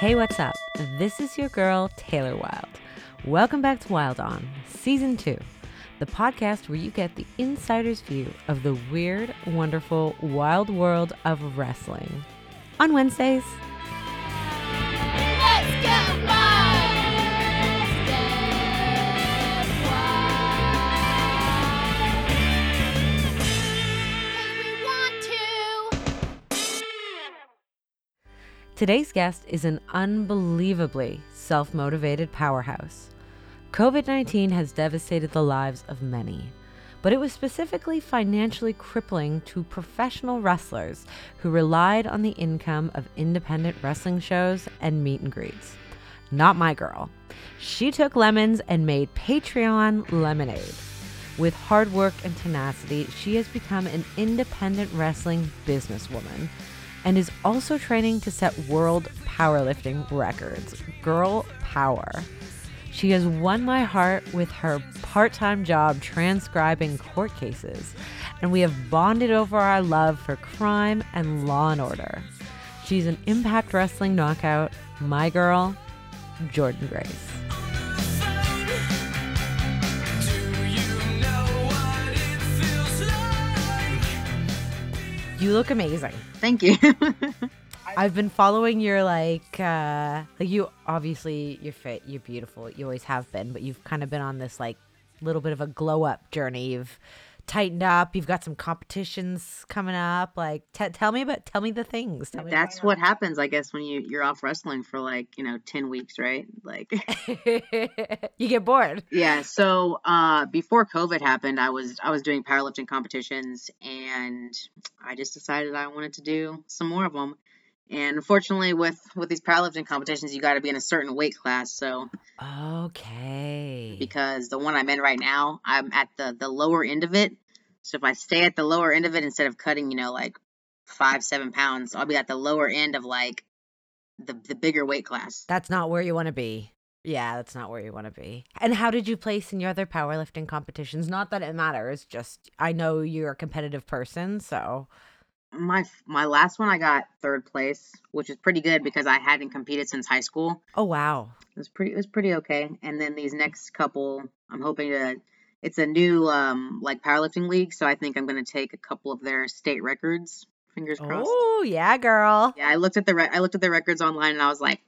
Hey, what's up? This is your girl, Taylor Wilde. Welcome back to Wild On, Season 2, the podcast where you get the insider's view of the weird, wonderful, wild world of wrestling. On Wednesdays, Today's guest is an unbelievably self motivated powerhouse. COVID 19 has devastated the lives of many, but it was specifically financially crippling to professional wrestlers who relied on the income of independent wrestling shows and meet and greets. Not my girl. She took lemons and made Patreon lemonade. With hard work and tenacity, she has become an independent wrestling businesswoman and is also training to set world powerlifting records. Girl power. She has won my heart with her part time job transcribing court cases, and we have bonded over our love for crime and law and order. She's an impact wrestling knockout, my girl, Jordan Grace. You look amazing. Thank you. I've been following your like uh like you obviously you're fit, you're beautiful, you always have been, but you've kind of been on this like little bit of a glow up journey. You've tightened up, you've got some competitions coming up. Like t- tell me about tell me the things. Me That's what happens, I guess, when you you're off wrestling for like you know ten weeks, right? Like, you get bored. yeah. So uh, before COVID happened, I was I was doing powerlifting competitions, and I just decided I wanted to do some more of them. And unfortunately, with with these powerlifting competitions, you got to be in a certain weight class. So Okay. because the one I'm in right now, I'm at the the lower end of it. So if I stay at the lower end of it instead of cutting, you know, like five seven pounds, I'll be at the lower end of like the the bigger weight class. That's not where you want to be. Yeah, that's not where you want to be. And how did you place in your other powerlifting competitions? Not that it matters, just I know you're a competitive person, so My my last one, I got third place, which is pretty good because I hadn't competed since high school. oh wow. It was pretty it was pretty okay. And then these next couple, I'm hoping to. It's a new um like powerlifting league, so I think I'm gonna take a couple of their state records. Fingers crossed. Oh, yeah, girl. Yeah, I looked at the re- I looked at the records online and I was like,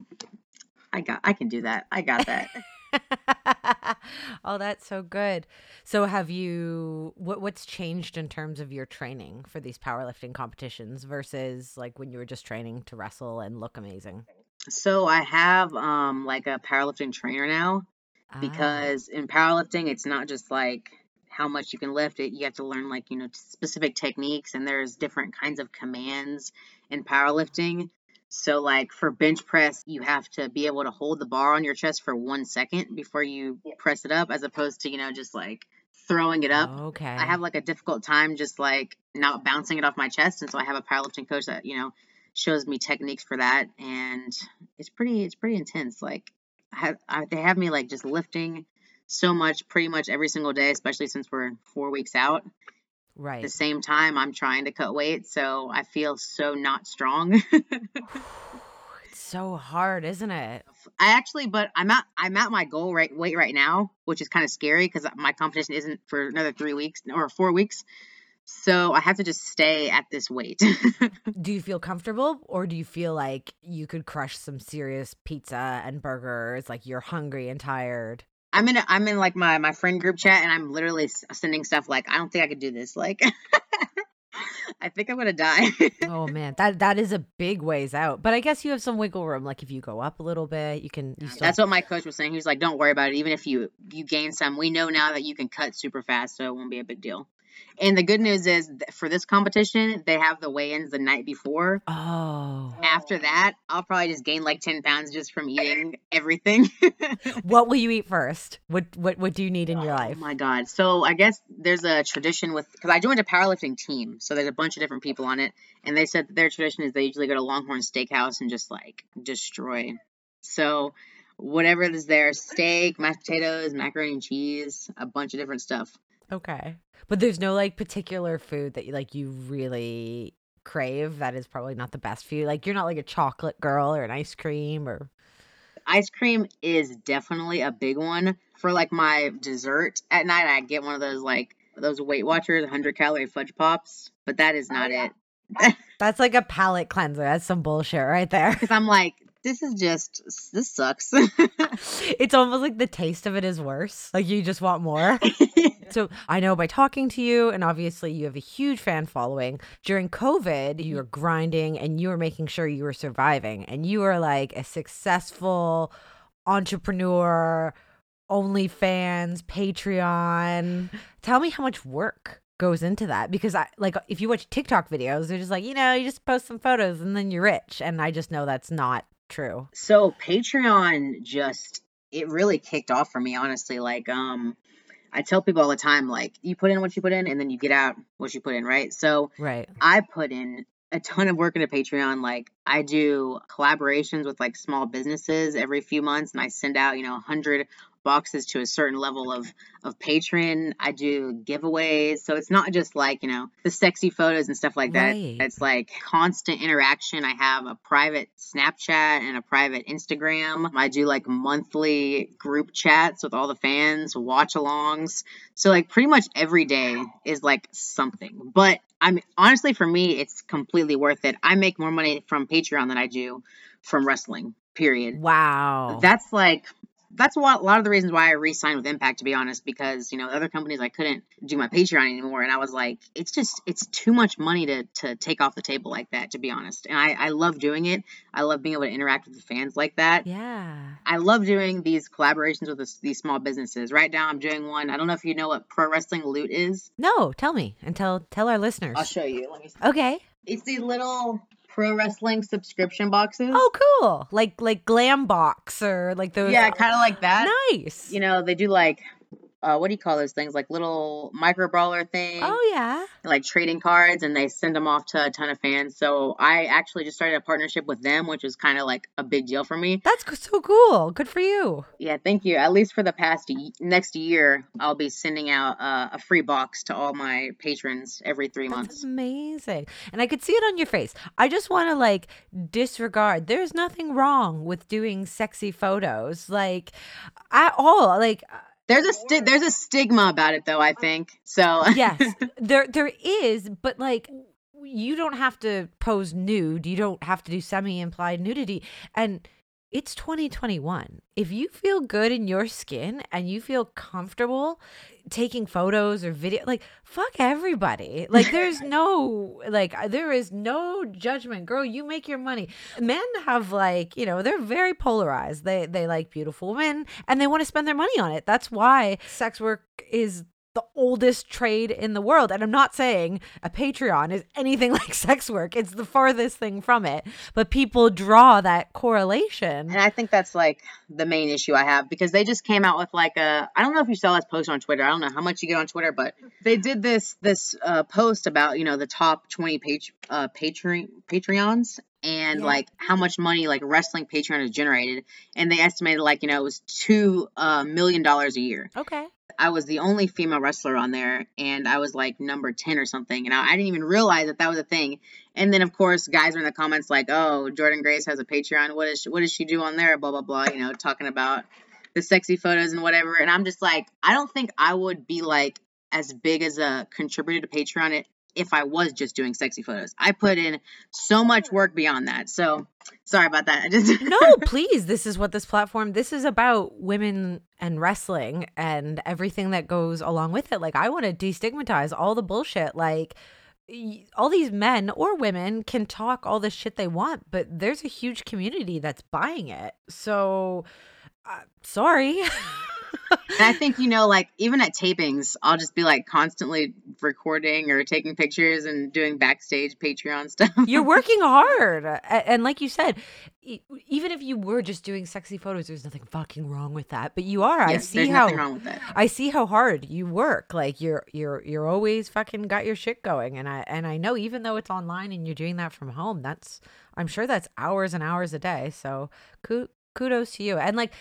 I got I can do that. I got that. oh, that's so good. So have you what what's changed in terms of your training for these powerlifting competitions versus like when you were just training to wrestle and look amazing? so I have um like a powerlifting trainer now Ah, because in powerlifting it's not just like how much you can lift it you have to learn like you know specific techniques and there's different kinds of commands in powerlifting so like for bench press you have to be able to hold the bar on your chest for one second before you press it up as opposed to you know just like throwing it up okay. I have like a difficult time just like not bouncing it off my chest, and so I have a powerlifting coach that you know shows me techniques for that, and it's pretty it's pretty intense. Like I have, I, they have me like just lifting so much pretty much every single day, especially since we're four weeks out. At the same time, I'm trying to cut weight, so I feel so not strong. It's so hard, isn't it? I actually, but I'm at I'm at my goal right weight right now, which is kind of scary because my competition isn't for another three weeks or four weeks. So I have to just stay at this weight. Do you feel comfortable or do you feel like you could crush some serious pizza and burgers like you're hungry and tired? I'm in a, I'm in like my my friend group chat and I'm literally sending stuff like I don't think I could do this. Like I think I'm gonna die. Oh man, that that is a big ways out. But I guess you have some wiggle room. Like if you go up a little bit, you can. You still, That's what my coach was saying. He was like, "Don't worry about it. Even if you you gain some, we know now that you can cut super fast, so it won't be a big deal." And the good news is for this competition, they have the weigh-ins the night before. Oh, After that, I'll probably just gain like 10 pounds just from eating everything. what will you eat first? What what what do you need in your oh life? Oh my god. So I guess there's a tradition with because I joined a powerlifting team, so there's a bunch of different people on it, and they said that their tradition is they usually go to Longhorn Steakhouse and just like destroy. So whatever is there, steak, mashed potatoes, macaroni and cheese, a bunch of different stuff. Okay, but there's no like particular food that you like you really crave that is probably not the best for you. Like you're not like a chocolate girl or an ice cream or Ice cream is definitely a big one. For like my dessert at night, I get one of those like those Weight Watchers 100 calorie fudge pops, but that is oh, not it. that's like a palate cleanser. That's some bullshit right there. Because I'm like, this is just, this sucks. it's almost like the taste of it is worse. Like you just want more. So I know by talking to you, and obviously you have a huge fan following. During COVID, you were grinding and you were making sure you were surviving, and you were like a successful entrepreneur, OnlyFans, Patreon. Tell me how much work goes into that because I like if you watch TikTok videos, they're just like, you know, you just post some photos and then you're rich. And I just know that's not true. so Patreon just, it really kicked off for me, honestly. Like, um, I tell people all the time, like, you put in what you put in and then you get out what you put in, right? So Right. I put in a ton of work into Patreon. Like I do collaborations with like small businesses every few months and I send out, you know, a 100 boxes to a certain level of of patron. I do giveaways. So it's not just like, you know, the sexy photos and stuff like that. Right. It's like constant interaction. I have a private Snapchat and a private Instagram. I do like monthly group chats with all the fans, watch alongs. So like pretty much every day is like something. But I'm honestly for me it's completely worth it. I make more money from Patreon than I do from wrestling. Period. Wow. That's like that's what a lot of the reasons why I re-signed with Impact to be honest because you know other companies I couldn't do my Patreon anymore and I was like it's just it's too much money to to take off the table like that to be honest and I I love doing it I love being able to interact with the fans like that yeah. I love doing these collaborations with this, these small businesses right now I'm doing one I don't know if you know what pro wrestling loot is No, tell me and tell tell our listeners. I'll show you let me see. Okay. it's these little pro wrestling subscription boxes Oh, cool. Like like glam box or like those. yeah kind of like that Nice. you know, they do like uh, what do you call those things? Like little micro brawler thing, Oh yeah. like trading cards, and they send them off to a ton of fans. So I actually just started a partnership with them, which was kind of like a big deal for me. That's so cool. Good for you. Yeah, thank you. At least for the past y- next year, I'll be sending out uh, a free box to all my patrons every three That's months. amazing. And I could see it on your face. I just want to like disregard. There's nothing wrong with doing sexy photos like at all. Like There's a sti- there's a stigma about it though. I think so. yes, there there is, but like you don't have to pose nude. You don't have to do semi-implied nudity. And it's 2021. If you feel good in your skin and you feel comfortable taking photos or video, like fuck everybody. Like there's no like uh, there is no judgment. Girl, you make your money. Men have like, you know, they're very polarized. They they like beautiful women and they want to spend their money on it. That's why sex work is the oldest trade in the world. And I'm not saying a Patreon is anything like sex work. It's the farthest thing from it. But people draw that correlation. And I think that's like the main issue I have because they just came out with like a I don't know if you saw this post on Twitter. I don't know how much you get on Twitter, but they did this this uh, post about you know the top twenty page uh, Patreon Patreons and Yeah. like how much money like wrestling Patreon has generated, and they estimated like you know it was two uh, million dollars a year. Okay. I was the only female wrestler on there, and I was like number 10 or something. And I, I didn't even realize that that was a thing. And then, of course, guys are in the comments like, oh, Jordan Grace has a Patreon. What, is she, what does she do on there? Blah, blah, blah, you know, talking about the sexy photos and whatever. And I'm just like, I don't think I would be like as big as a contributor to Patreon if I was just doing sexy photos. I put in so much work beyond that. So sorry about that. I just No, please. This is what this platform this is about women and wrestling and everything that goes along with it. Like I want to destigmatize all the bullshit like all these men or women can talk all the shit they want, but there's a huge community that's buying it. So uh, sorry. And I think, you know, like even at tapings, I'll just be like constantly recording or taking pictures and doing backstage Patreon stuff. You're working hard. And like you said, even if you were just doing sexy photos, there's nothing fucking wrong with that. But you are. I see how wrong with that. I see how hard you work. Like you're you're you're always fucking got your shit going. And I and I know even though it's online and you're doing that from home, that's I'm sure that's hours and hours a day. So kudos to you. And like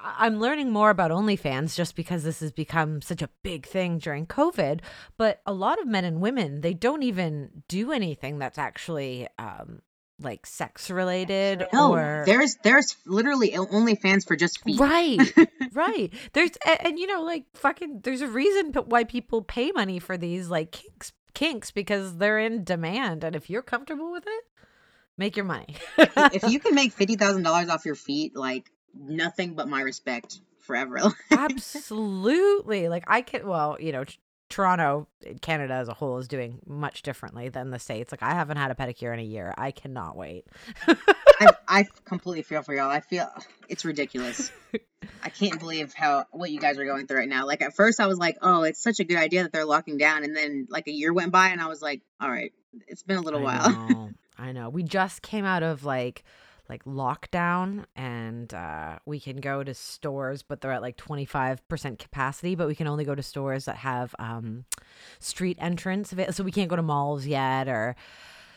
I'm learning more about OnlyFans just because this has become such a big thing during COVID. But a lot of men and women, they don't even do anything that's actually um, like sex related No, or there's there's literally OnlyFans for just feet. Right, right. There's and, and you know like fucking. There's a reason why people pay money for these like kinks, kinks because they're in demand, and if you're comfortable with it, make your money. if you can make fifty thousand dollars off your feet, like nothing but my respect forever. Absolutely. Like I can. Well, you know. Toronto, eh, Canada as a whole, is doing much differently than the states. Like I haven't had a pedicure in a year. I cannot wait. I, I completely feel for y'all. I feel it's ridiculous. I can't believe how what you guys are going through right now. Like at first, I was like, "Oh, it's such a good idea that they're locking down," and then like a year went by, and I was like, "All right, it's been a little I while." know. I know. We just came out of like like lockdown and uh, we can go to stores but they're at like 25% capacity but we can only go to stores that have um, street entrance so we can't go to malls yet or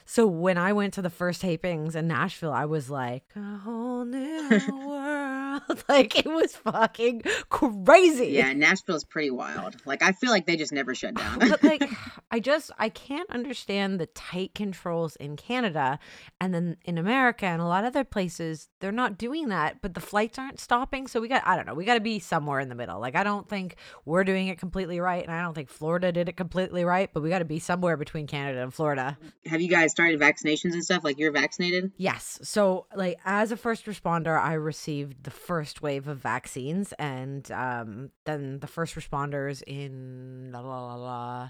so when i went to the first tapings in nashville i was like a whole new world like it was fucking crazy Yeah, Nashville's pretty wild. Like I feel like they just never shut down. but like i just i can't understand the tight controls in canada and then in america and a lot of other places they're not doing that but the flights aren't stopping so we got i don't know we got to be somewhere in the middle like i don't think we're doing it completely right and i don't think florida did it completely right but we got to be somewhere between canada and florida Have you guys started vaccinations and stuff? Like you're vaccinated? Yes. So, like, as a first responder, I received the first wave of vaccines, and um, then the first responders in la, la, la, la,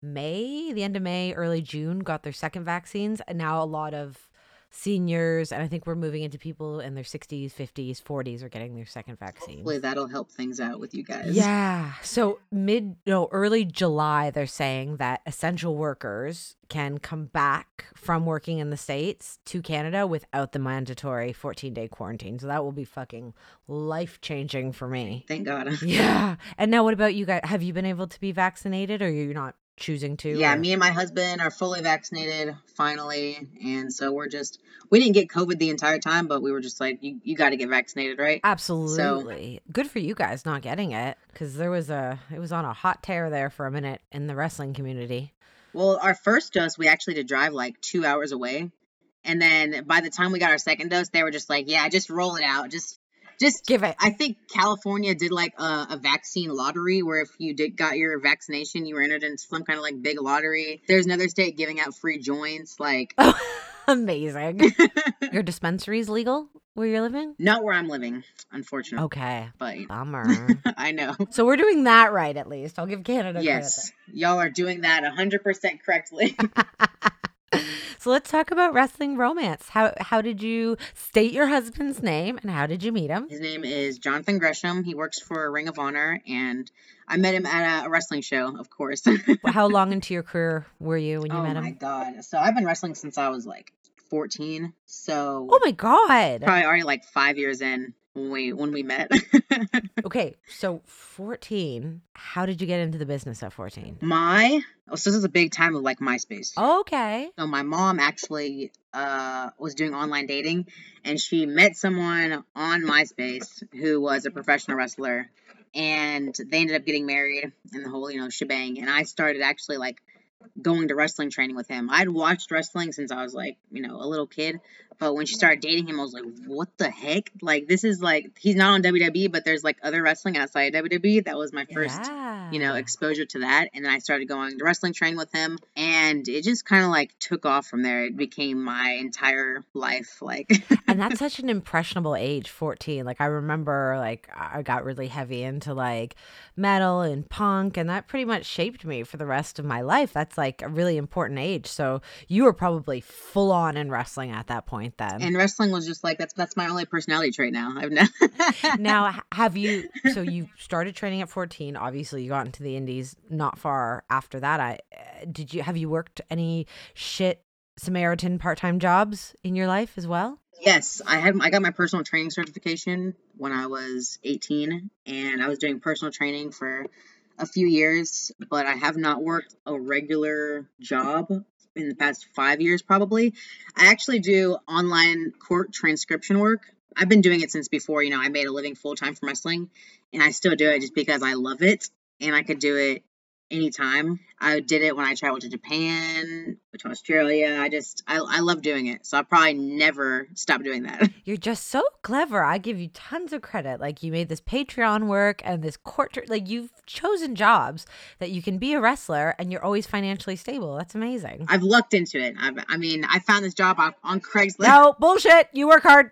May, the end of May, early June, got their second vaccines, and now a lot of seniors, and I think we're moving into people in their 60s, 50s, 40s are getting their second vaccine. Hopefully that'll help things out with you guys. Yeah. So mid no early July they're saying that essential workers can come back from working in the states to Canada without the mandatory 14-day quarantine. So that will be fucking life-changing for me. Thank God. Yeah. And now what about you guys? Have you been able to be vaccinated or you're not choosing to? Yeah, or- me and my husband are fully vaccinated finally, and so we're just we didn't get COVID the entire time, but we were just like, you, you got to get vaccinated, right? Absolutely. Good for you guys not getting it cuz there was a it was on a hot tear there for a minute in the wrestling community. Well, our first dose we actually did drive like two hours away, and then by the time we got our second dose, they were just like, yeah, just roll it out, just just Give it. I think California did like a, a vaccine lottery where if you did got your vaccination, you were entered in some kind of like big lottery. There's another state giving out free joints, like Amazing. Your dispensary's legal where you're living? not where I'm living, unfortunately. Okay. But Bummer. I know. so we're doing that right at least. I'll give Canada Yes, y'all are doing that 100% correctly. so let's talk about wrestling romance. How how did you state your husband's name and how did you meet him? His name is Jonathan Gresham. He works for Ring of Honor, and I met him at a, wrestling show, of course. How long into your career were you when you oh met him? Oh my god! So I've been wrestling since I was like 14. So Oh my god. probably already like five years in when we when we met. Okay, so 14. How did you get into the business at 14? my oh, so this is a big time of like MySpace. Okay. So my mom actually uh, was doing online dating, and she met someone on MySpace who was a professional wrestler, and they ended up getting married and the whole you know shebang. And I started actually like going to wrestling training with him. I'd watched wrestling since I was like you know a little kid, but when she started dating him, I was like, what the heck? Like this is like he's not on WWE, but there's like other wrestling outside of WWE. That was my first you know, exposure to that. And then I started going to wrestling training with him, and it just kind of like took off from there. It became my entire life. Like, and that's such an impressionable age 14 like i remember like i got really heavy into like metal and punk and that pretty much shaped me for the rest of my life that's like a really important age so you were probably full on in wrestling at that point then and wrestling was just like that's that's my only personality trait now. I've never. now have you so you started training at 14 obviously you got into the indies not far after that i uh, did you have you worked any shit samaritan part-time jobs in your life as well Yes, I had I got my personal training certification when I was 18 and I was doing personal training for a few years, but I have not worked a regular job in the past 5 years probably. I actually do online court transcription work I've been doing it since before, you know, I made a living full time from wrestling and I still do it just because I love it and I could do it anytime. I did it when I traveled to Japan, to Australia. I just I, I love doing it. So I'll probably never stop doing that. You're just so clever. I give you tons of credit. Like you made this Patreon work and this court like you've chosen jobs that you can be a wrestler and you're always financially stable. That's amazing. I've lucked into it. I've, I mean, I found this job on, on Craigslist. No, bullshit. You work hard.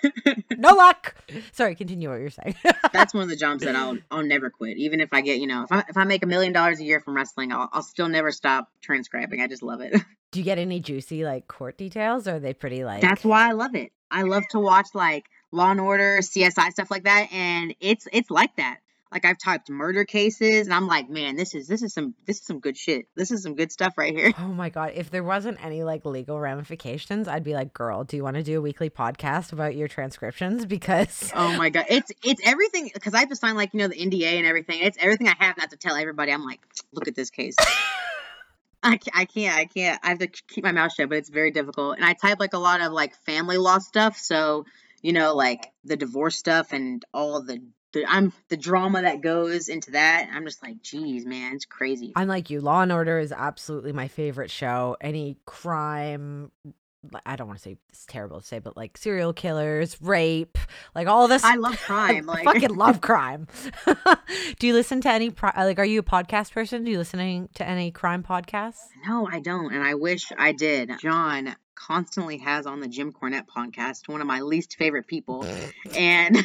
no luck. Sorry, continue what you're saying. That's one of the jobs that I'll I'll never quit. Even if I get, you know, if I if I make a million dollars a year from wrestling, I'll I'll still never stop transcribing. I just love it. Do you get any juicy like court details or are they pretty like That's why I love it. I love to watch like Law and Order, CSI stuff like that, and it's it's like that. Like I've typed murder cases, and I'm like, man, this is this is some this is some good shit. This is some good stuff right here. Oh my god, if there wasn't any like legal ramifications, I'd be like, "Girl, do you want to do a weekly podcast about your transcriptions because Oh my god, it's it's everything because I have to sign like you know the NDA and everything. It's everything I have not to tell everybody. I'm like, look at this case. I can't, I can't, I can't. I have to keep my mouth shut, but it's very difficult. And I type like a lot of like family law stuff, so you know, like the divorce stuff and all the, the I'm the drama that goes into that. I'm just like, geez, man, it's crazy. I'm like you. Law and Order is absolutely my favorite show. Any crime, I don't want to say it's terrible to say, but like serial killers, rape, like all this. I love crime. I Like, fucking love crime. Do you listen to any like? Are you a podcast person? Do you listen to any crime podcasts? no, I don't, and I wish I did. John constantly has on the Jim Cornette podcast, one of my least favorite people, and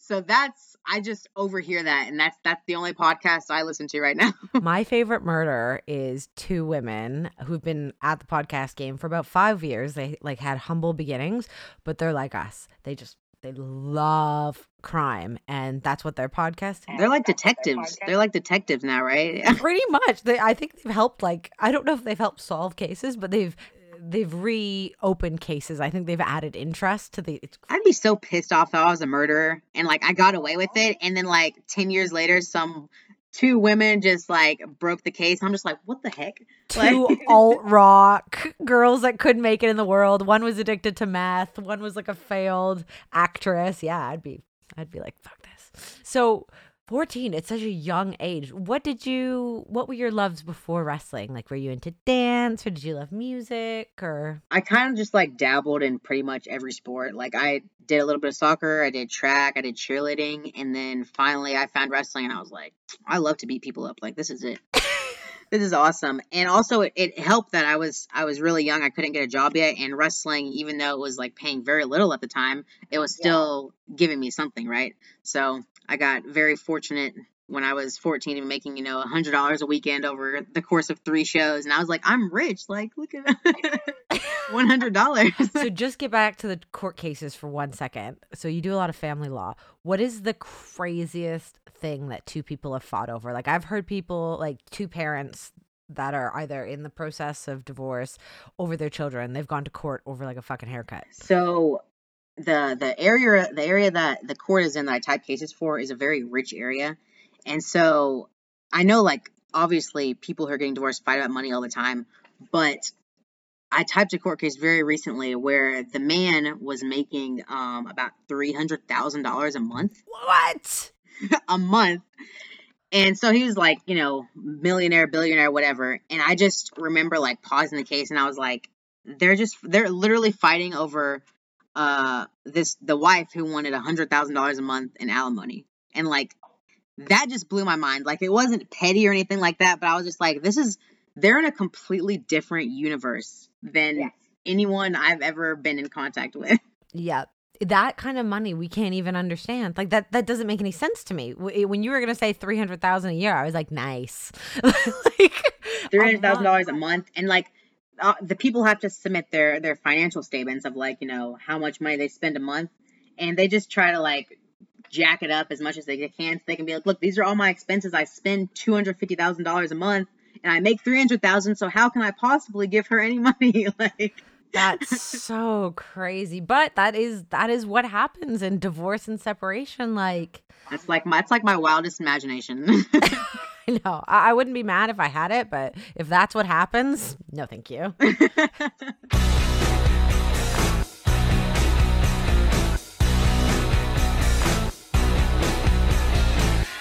so that's I just overhear that, and that's that's the only podcast I listen to right now. My favorite murder is two women who've been at the podcast game for about five years. They like had humble beginnings, but they're like us. They just they love crime, and that's what their podcast is. They're like detectives. They're like detectives now, right? Pretty much. They, I think they've helped. Like I don't know if they've helped solve cases, but they've they've reopened cases. I think they've added interest to the. It's I'd be so pissed off if I was a murderer and like I got away with it, and then like ten years later, some two women just like broke the case. I'm just like, what the heck? two Like- alt rock girls that couldn't make it in the world. One was addicted to meth. One was like a failed actress. Yeah, I'd be, I'd be like, fuck this. So. 14 it's such a young age what did you what were your loves before wrestling like were you into dance or did you love music or I kind of just like dabbled in pretty much every sport. Like I did a little bit of soccer, I did track, I did cheerleading, and then finally I found wrestling and I was like, I love to beat people up. Like this is it. this is awesome. And also it, it helped that I was I was really young. I couldn't get a job yet and wrestling even though it was like paying very little at the time, it was still giving me something, right? So, I got very fortunate when I was 14 and making, you know, a $100 a weekend over the course of 3 shows and I was like, I'm rich. Like, look at $100. so just get back to the court cases for one second. So you do a lot of family law. What is the craziest thing that two people have fought over? Like I've heard people like two parents that are either in the process of divorce over their children. They've gone to court over like a fucking haircut. So the the area the area that the court is in that I type cases for is a very rich area, and so I know like obviously people who are getting divorced fight about money all the time, but I typed a court case very recently where the man was making um about three hundred thousand dollars a month What? a month. And so he was like, you know, millionaire, billionaire, whatever. And I just remember like pausing the case and I was like, they're just they're literally fighting over uh this the wife who wanted a hundred thousand dollars a month in alimony. And like that just blew my mind. Like it wasn't petty or anything like that, but I was just like, this is they're in a completely different universe than anyone I've ever been in contact with. Yeah. That kind of money we can't even understand. Like that that doesn't make any sense to me. When you were going to say 300,000 a year, I was like, "Nice." like three hundred thousand dollars a month, and like uh, the people have to submit their their financial statements of like you know how much money they spend a month, and they just try to like jack it up as much as they can, so they can be like, look, these are all my expenses. I spend two hundred fifty thousand dollars a month, and I make three hundred thousand. So how can I possibly give her any money? like, That's so crazy. But that is that is what happens in divorce and separation. Like that's like my that's like my wildest imagination. I know. I-, I wouldn't be mad if I had it, but if that's what happens, no, thank you.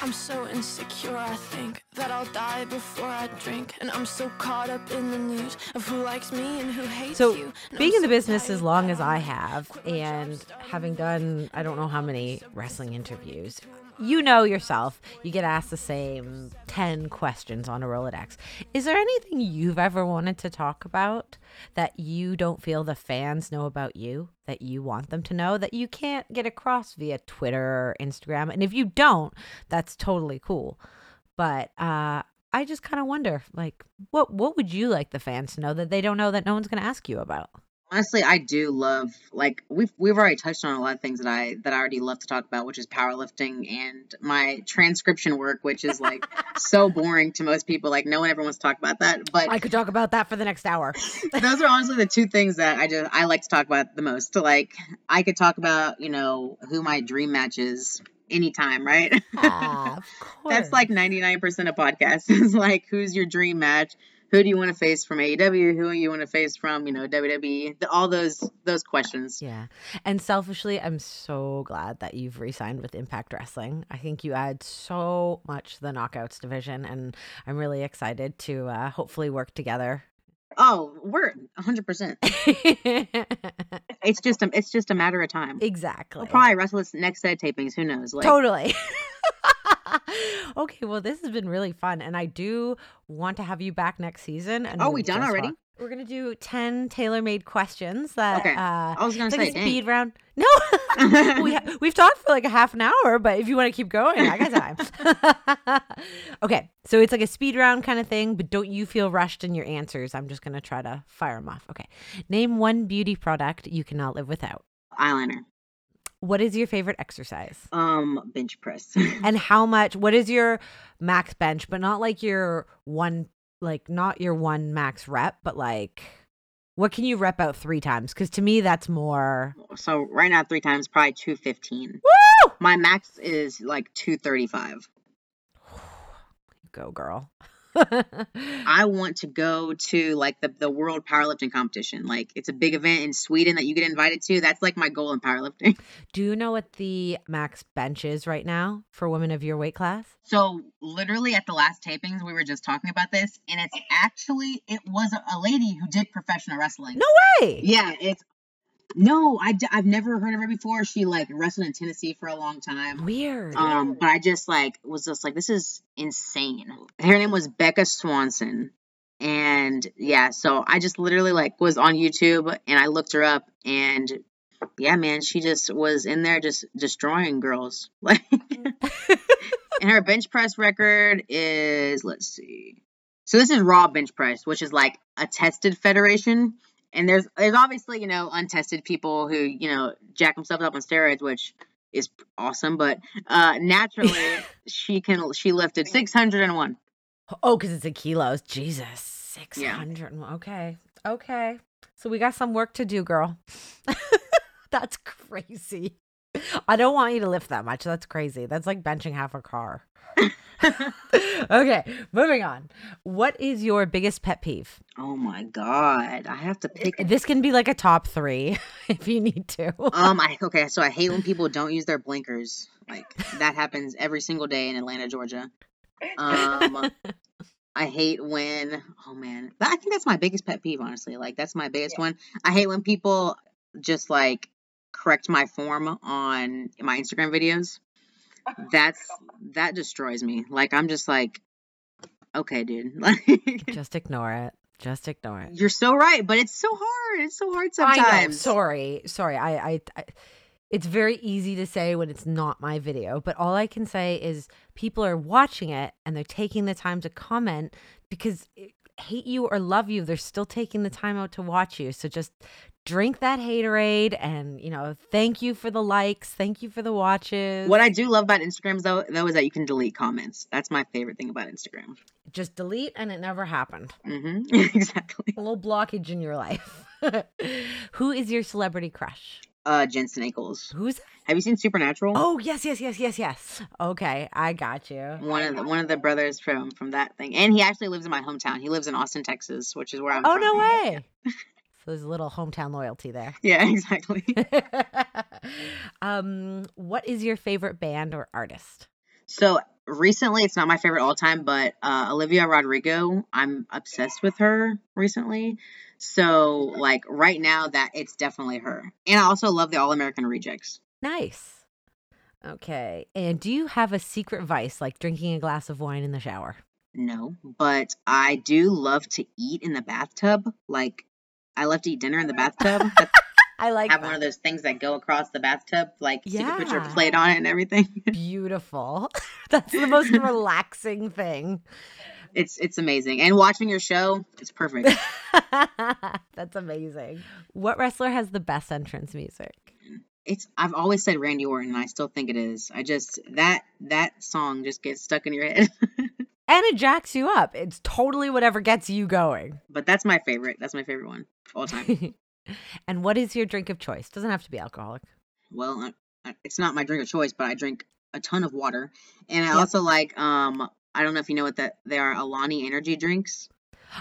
I'm so insecure, I think that I'll die before I drink. And I'm so caught up in the news of who likes me and who hates so, you. So, being I'm in the so business as long as I have, and having done I don't know how many wrestling interviews, you know yourself, you get asked the same 10 questions on a Rolodex. Is there anything you've ever wanted to talk about that you don't feel the fans know about you, that you want them to know, that you can't get across via Twitter or Instagram? And if you don't, that's totally cool. But uh, I just kind of wonder, like, what what would you like the fans to know that they don't know that no one's going to ask you about? Honestly, I do love like we've we've already touched on a lot of things that I that I already love to talk about, which is powerlifting and my transcription work, which is like so boring to most people. Like no one ever wants to talk about that. But I could talk about that for the next hour. those are honestly the two things that I just I like to talk about the most. Like I could talk about, you know, who my dream match is anytime, right? Ah, of course. That's like 99% of podcasts. is like who's your dream match? Who do you want to face from AEW? Who do you want to face from, you know, WWE? The- All those those questions. Yeah. And selfishly, I'm so glad that you've re signed with Impact Wrestling. I think you add so much to the Knockouts division, and I'm really excited to uh, hopefully work together. Oh, we're 100%. It's just a, it's just a matter of time. exactly. We'll probably wrestle this next set of tapings. Who knows? Like, totally. okay, well, this has been really fun, and I do want to have you back next season. And Oh, we'll done already? We're gonna do ten tailor-made questions that. Okay. Uh, I was gonna it's say, like speed round. No, we ha- we've talked for like a half an hour, but if you want to keep going, I got time. okay, so it's like a speed round kind of thing, but don't you feel rushed in your answers? I'm just gonna try to fire them off. Okay, name one beauty product you cannot live without. eyeliner. What is your favorite exercise? Um, bench press. And how much? What is your max bench? But not like your one, like not your one max rep, but like. What can you rep out three times? Because to me, that's more. so right now, three times, probably 215. Woo! My max is like 235. Go, girl. I want to go to like the, the world powerlifting competition. Like it's a big event in Sweden that you get invited to. That's like my goal in powerlifting. Do you know what the max bench is right now for women of your weight class? So literally at the last tapings, we were just talking about this, and it's actually it was a, a lady who did professional wrestling. No way. Yeah, it's no, I, I've never heard of her before. She like wrestled in Tennessee for a long time. Weird. Um, but I just like was just like this is insane. Her name was Becca Swanson. And yeah, so I just literally like was on YouTube and I looked her up and yeah, man, she just was in there just destroying girls. Like and her bench press record is let's see. So this is raw bench press, which is like a tested federation. And there's there's obviously, you know, untested people who, you know, jack themselves up on steroids, which is awesome, but uh naturally she can she lifted 601. oh, because it's in kilos. Jesus. 600. Okay. Okay. So we got some work to do, girl. That's crazy. I don't want you to lift that much. That's crazy. That's like benching half a car. okay, moving on. What is your biggest pet peeve? Oh my god. I have to pick This can be like a top three if you need to. Um I okay, so I hate when people don't use their blinkers. Like that happens every single day in Atlanta, Georgia. Um I hate when oh man, but I think that's my biggest pet peeve honestly. Like that's my biggest one. I hate when people just like correct my form on my Instagram videos. That's that destroys me. Like I'm just like okay, dude. Like Just ignore it. Just ignore it. you're so right, but it's so hard. It's so hard I know. sometimes. Sorry. Sorry. I, I, I it's very easy to say when it's not my video, but all I can say is people are watching it and they're taking the time to comment because it- hate you or love you, they're still taking the time out to watch you. So just drink that haterade and, you know, thank you for the likes, thank you for the watches. What I do love about Instagrams though, though, is that you can delete comments. That's my favorite thing about Instagram. just delete and it never happened. hmm exactly. A little blockage in your life. Who is your celebrity crush? Uh, Jensen Ackles. Who's Have you seen Supernatural? Oh yes, yes, yes, yes, yes. Okay, I got you. One of the one of the brothers from from that thing, and he actually lives in my hometown. He lives in Austin, Texas, which is where I'm Oh from. no way. so there's a little hometown loyalty there. Yeah, exactly. um, what is your favorite band or artist? So recently it's not my favorite all time, but uh, Olivia Rodrigo, I'm obsessed with her recently. So like right now that it's definitely her. And I also love the All American Rejects. Nice. Okay. And do you have a secret vice like drinking a glass of wine in the shower? No, but I do love to eat in the bathtub. Like I love to eat dinner in the bathtub. I like have one of those things that go across the bathtub, like so you can put your Yeah. plate on it and everything. Beautiful. That's the most relaxing thing. It's it's amazing. And watching your show, it's perfect. That's amazing. What wrestler has the best entrance music? It's I've always said Randy Orton, and I still think it is. I just that that song just gets stuck in your head. And it jacks you up. It's totally whatever gets you going. but that's my favorite. That's my favorite one of all time. and what is your drink of choice? Doesn't have to be alcoholic. well, I, I, it's not my drink of choice, but I drink a ton of water, and I Yep. also like um. I don't know if you know what that they are Alani energy drinks.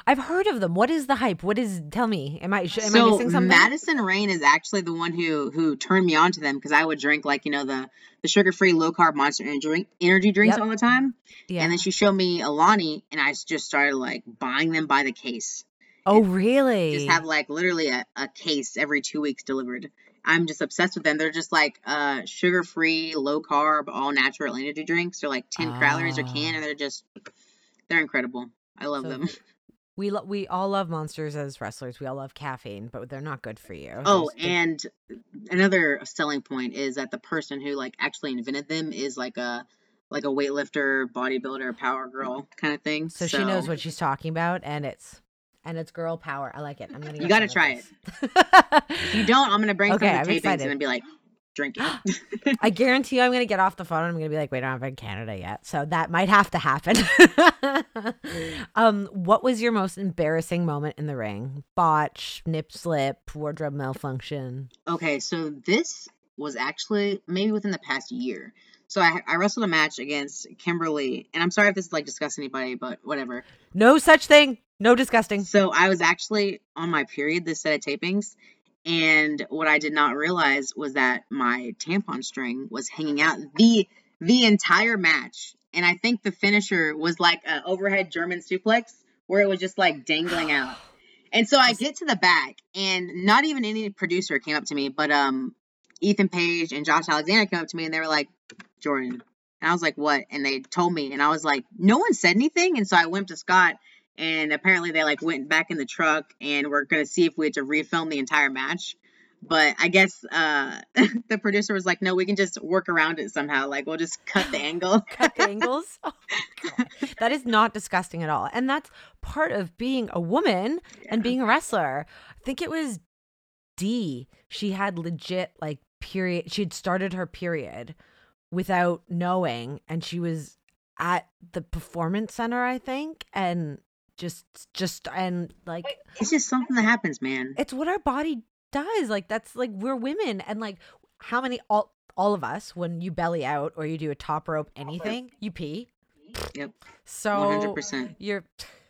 I've heard of them. What is the hype? What is? Tell me. Am I? Sh- am I missing something? Madison Rayne is actually the one who who turned me on to them because I would drink like you know the the sugar free low carb Monster energy drink energy drinks Yep. all the time, yeah. and then she showed me Alani, and I just started like buying them by the case. oh, really? Just have like literally a, a case every two weeks delivered. I'm just obsessed with them. They're just like uh sugar free, low carb, all natural energy drinks. They're like 10 calories a can, Ah. and they're just they're incredible. I love So them. we lo- we all love monsters as wrestlers. We all love caffeine, but they're not good for you. Oh, There's the- and another selling point is that the person who like actually invented them is like a like a weightlifter, bodybuilder, power girl kind of thing. so, she knows what she's talking about, and it's and it's girl power. I like it. I'm gonna. You gotta try this. If you don't, I'm gonna bring Okay, some I'm to tapings excited. and be like, drink it. I guarantee you, I'm gonna get off the phone. and I'm gonna be like, "Wait, I don't have in Canada yet," so that might have to happen. um, what was your most embarrassing moment in the ring? Botch, nip slip, wardrobe malfunction. okay, so this was actually maybe within the past year. So I, I wrestled a match against Kimber Lee, and I'm sorry if this is like discuss anybody, but whatever. No such thing. No disgusting. So I was actually on my period this set of tapings, and what I did not realize was that my tampon string was hanging out the the entire match. And I think the finisher was like an overhead German suplex where it was just like dangling out. And so I get to the back, and not even any producer came up to me, but um, Ethan Page and Josh Alexander came up to me, and they were like, "Jordan," and I was like, "What?" And they told me, and I was like, "No one said anything." And so I went to Scott, and apparently they like went back in the truck, and we're gonna see if we had to refilm the entire match. But I guess uh, the producer was like, "No, we can just work around it somehow. Like we'll just cut the angle." cut the angles. Oh. That is not disgusting at all. And that's part of being a woman and being a wrestler. I think it was D. She had legit like period. She had started her period without knowing and she was at the performance center, I think, and just just and like It's just something that happens, man. it's what our body does. Like that's like we're women and like how many all all of us when you belly out or you do a top rope anything, you pee. Yep, So one hundred percent. you're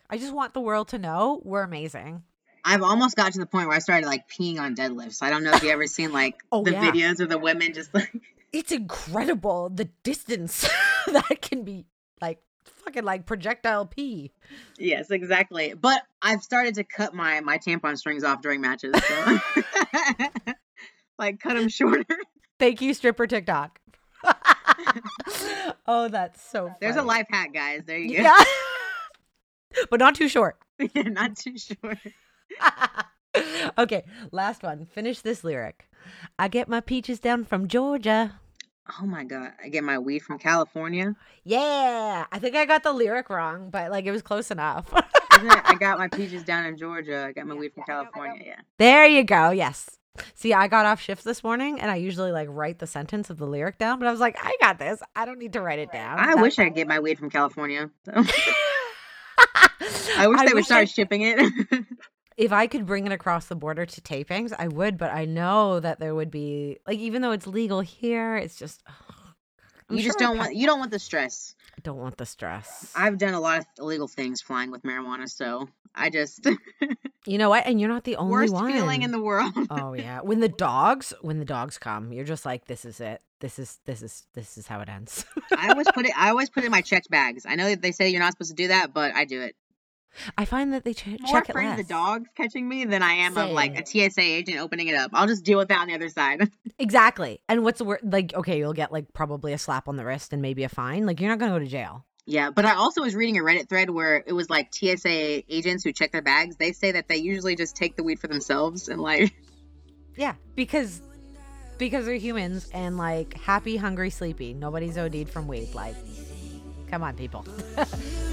I just want the world to know we're amazing. I've almost got to the point where I started like peeing on deadlifts. I don't know if you ever seen like Oh, the yeah. videos of the women just like It's incredible the distance that can be like fucking like projectile pee. yes, exactly. But I've started to cut my my tampon strings off during matches. So. like cut them shorter. Thank you, stripper TikTok. oh, that's so There's a life hack, guys. There you go. Yeah. but not too short. Yeah, Not too short. okay, last one. Finish this lyric. I get my peaches down from Georgia. Oh my god! I get my weed from California. Yeah, I think I got the lyric wrong, but like it was close enough. Isn't it? I got my peaches down in Georgia. I got my weed from California. Yeah. there you go. Yes. See, I got off shift this morning and I usually like write the sentence of the lyric down, but I was like, I got this. I don't need to write it down. I That- wish I could get my weed from California. So. I wish they would start I- shipping it. if I could bring it across the border to tapings, I would, but I know that there would be like even though it's legal here, it's just you just sure don't want you don't want the stress. I don't want the stress. I've done a lot of illegal things flying with marijuana, so I just you know what? And you're not the only worst one. feeling in the world. oh yeah. When the dogs when the dogs come, you're just like, this is it. This is this is this is how it ends. I always put it. I always put it in my checked bags. I know that they say you're not supposed to do that, but I do it. I find that they ch- More check it afraid less. of the dogs catching me than I am of like a TSA agent opening it up. I'll just deal with that on the other side. Exactly. And what's the word? Like, okay, you'll get like probably a slap on the wrist and maybe a fine. Like, you're not gonna go to jail. yeah, but I also was reading a Reddit thread where it was like TSA agents who check their bags. They say that they usually just take the weed for themselves and like Yeah, because because they're humans and like happy, hungry, sleepy. Nobody's OD'd from weed. Like, come on, people.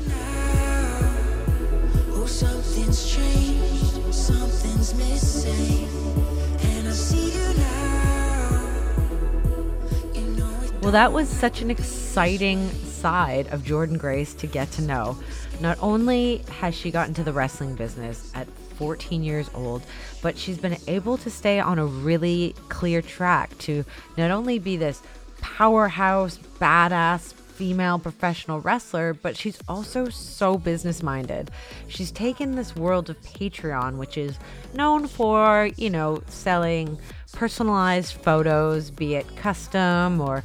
Well, that was such an exciting side of Jordan Grace to get to know. Not only has she gotten to the wrestling business at 14 years old, but she's been able to stay on a really clear track to not only be this powerhouse, badass female professional wrestler, but she's also so business minded. She's taken this world of Patreon, which is known for, you know, selling personalized photos, be it custom or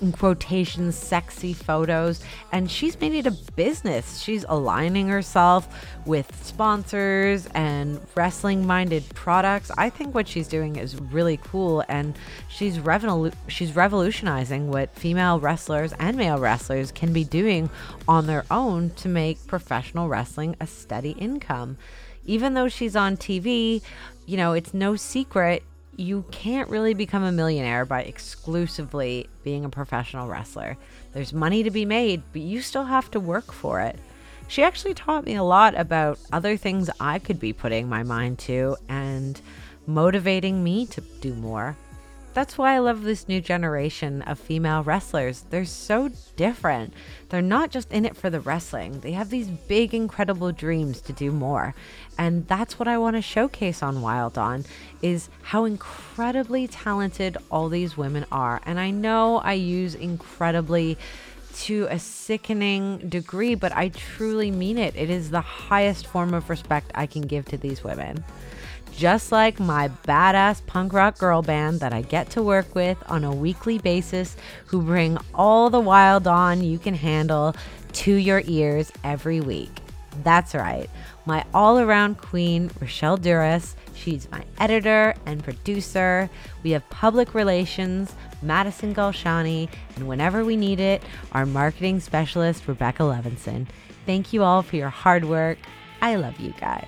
in quotations sexy photos. And she's made it a business. She's aligning herself with sponsors and wrestling minded products. I think what she's doing is really cool and she's revolu- she's revolutionizing what female wrestlers and male wrestlers can be doing on their own to make professional wrestling a steady income. Even though she's on tv you know it's no secret you can't really become a millionaire by exclusively being a professional wrestler. There's money to be made, but you still have to work for it. She actually taught me a lot about other things I could be putting my mind to and motivating me to do more. That's why I love this new generation of female wrestlers. They're so different. They're not just in it for the wrestling, they have these big, incredible dreams to do more. And that's what I want to showcase on Wild On is how incredibly talented all these women are. And I know I use incredibly to a sickening degree, but I truly mean it. It is the highest form of respect I can give to these women just like my badass punk rock girl band that I get to work with on a weekly basis, who bring all the wild on you can handle to your ears every week. That's right, my all around queen, Rochelle Duras. She's my editor and producer. We have public relations, Madison Galshani, and whenever we need it, our marketing specialist, Rebecca Levinson. Thank you all for your hard work. I love you guys.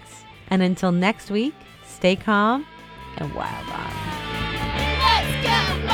And until next week, Stay calm and wild on. Let's go!